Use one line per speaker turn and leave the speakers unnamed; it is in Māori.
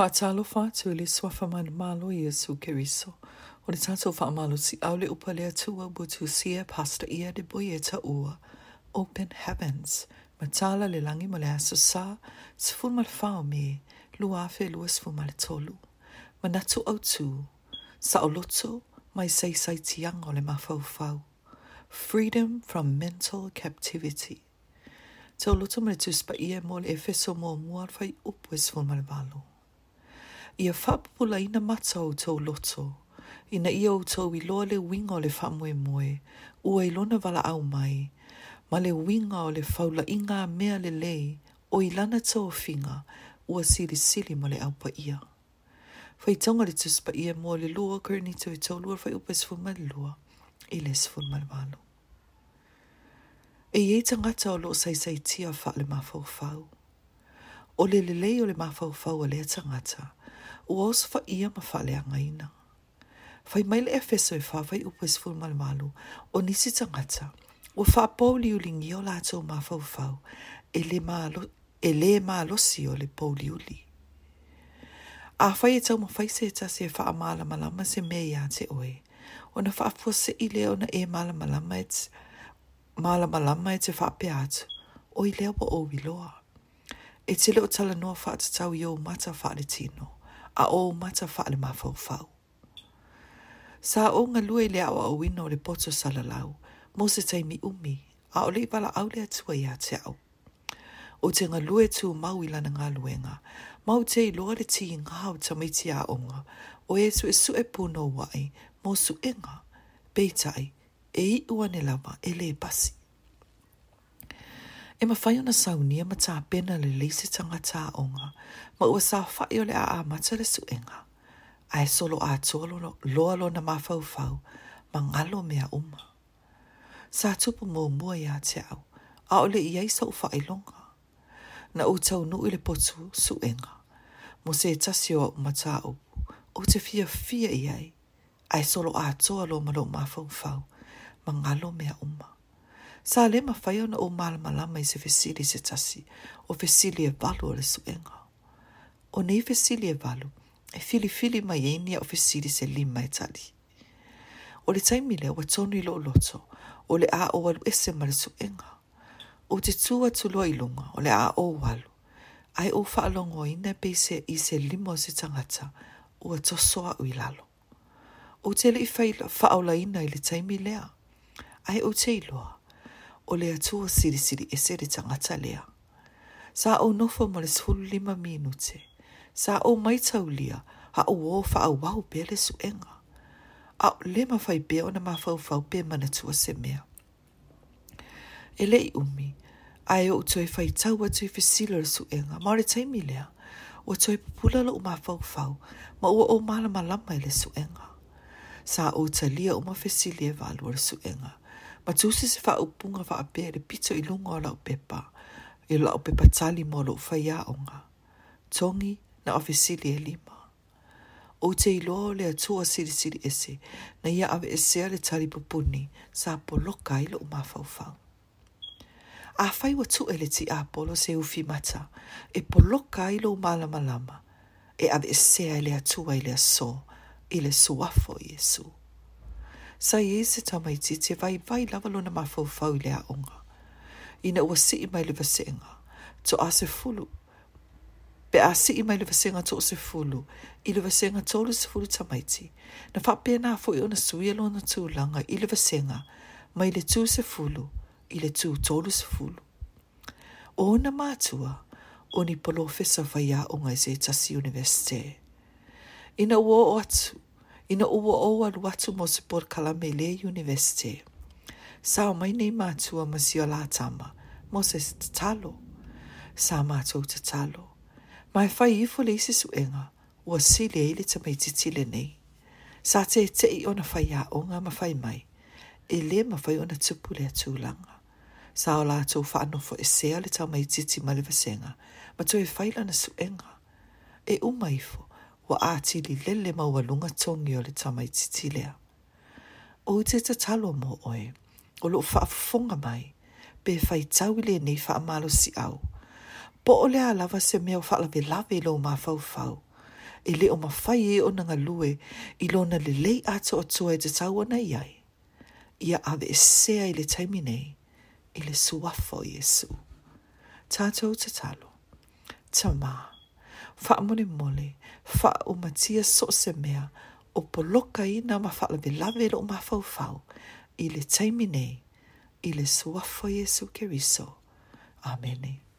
Whaatalo whātua le swafa man malo i Yesu Keriso. O le tātou fa amalo si au le upa le atua butu sia pasta ia de boi ua. Open heavens. Matala le langi ma le sā. Tifun mal whao me. Lua fe lua sifu mal tolu. Manatu au tū. Sa oloto mai sei sai tiang o le mawhau whau. Freedom from mental captivity. Te oloto mele tuspa ia mo le efeso mō mua fai upu fun mal valo. ia whapula ina mata o tau loto, ina ia o tau i loa le winga o le whamoe moe, ua i lona wala au mai, ma le winga o le faula inga mea le lei, o i lana tau o finga, ua siri sili ma le au pa ia. Fai tonga le tuspa ia mua le lua kurni tau i tau lua fai upa sifu ma le lua, i le sifu le walo. E iei tangata o loo sai sai tia fa le mafau fau. O le le le o le mafau fau o le tangata. O le le le o tangata. uos fa ia mawhale i mail maile e wheso e i upes fulmal malu o nisi tangata. Ua whapau liu lingi o lātou mawhau whau e le mālo e le o le uli. A whai e tau mawhai se tasi e wha amala malama se mea te oe. Ona wha apua se i leo na e mala malama et mala malama e te whape atu, o i lewa o wiloa. E te leo tala noa wha atatau i o mata wha le tino. a o mata faale ma fau fau. Sa o nga lue le awa o wino le poto salalau, mo se taimi umi, a o le wala au le atua ia te au. O te nga lue tu mau ilana ngā luenga, mau te i loa le ti i ngā hau tamiti a o nga, o e su e su e pūno wai, mo su e nga, beitai, e i uane e le pasi. E fai ona saunia ma ta pena le tanga ta onga, ma sa fa whai le a amata su suenga. Ai solo lo lo lo na ma ngalo mea uma. Sa tupu mō mo ia te au, a ia so fa i longa Na o tau nui le potu suenga, mo se sio ma mata o, o te fia fia i ai, ai solo atoa lo ma mawhauwhau, ma ngalo mea uma. Sa le ma fai ona o malama i se fesili se tasi, o fesili e valu o le suenga. O nei fesili e valu, e fili fili mai e enia o fesili se lima e tali. O le taimi lea wa tonu i lo loto, o le a o walu ese ma le suenga. O te tua tuloa i o le a o walu. Ai o alongo ina pe se i se lima o se tangata, ua tosoa ui O te le i ola ina i le taimi lea, ai o te iloa o le atua siri e sere tangata lea. Sa o nofo ma le sulu lima minute. Sa o mai lia ha o fa a wau pe le o le lema fai pe ona ma fau fau pe mana tua se mea. E lei umi, e o toi fai tau atu i fesila le enga. ma le taimi lea, o toi pupula lo ma fau fau, ma ua o malama lama i e le enga. Sa o talia ma fesile e valua le enga. Ma tūsi se wha upunga wha apea re pito i lunga o lau pepa. I lau pepa tali mo lau wha ia o nga. Tongi na ofisili e lima. O te ilo le atua siri siri ese. Na ia awe esea le tari pupuni sa poloka i lau mafau fau. A whai wa tu ele ti apolo se ufi mata. E poloka i lau malama lama. E awe esea ele atua ele aso. Ile suafo Jesus. sa i se tamaititi vai vai lava lona mafaufau fau le aʻoga ina ua i mai le a se fulu. pe a i mai le se fulu, i le ta mai ti. na fo i ona na tu langa i le vaseʻiga ma i le tusefulu i le fulu. o ona matua o ni a onga i se tasi universite ina ua o atu ina uwa o alu atu mo se por kalame le universite. Sa o mai nei mātua ma si o lātama, mo se tatalo. Sa mātou tatalo. Mai fai ifo le isi suenga, ua si le eile ta mai titi le nei. Sa te te i ona fai a o nga ma fai mai, e le ma fai ona tupu le atu langa. Sa o lātou fa anofo e sea le tau mai titi ma le vasenga, ma tu e fai lana suenga, e umaifo wa ati li lele ma walunga tongi o le tamai titilea. O te te talo mo oe, o lo faafunga mai, pe fai tawile nei faamalo si au. Po ole a lava se mea o faalave lave lo ma fau fau. E le o ma fai e o nanga lue, i lo na le lei ato o toa e te tawa na iai. Ia ave e sea i le taimi nei, i le suafo Iesu. Tātou te talo. Tamaa wha mole mole, wha o matia so se mea, o poloka i nga mawha lawe lawe lo ma fau fau, i le taimi nei, i le suafo Jesu keriso. Amen. Amen.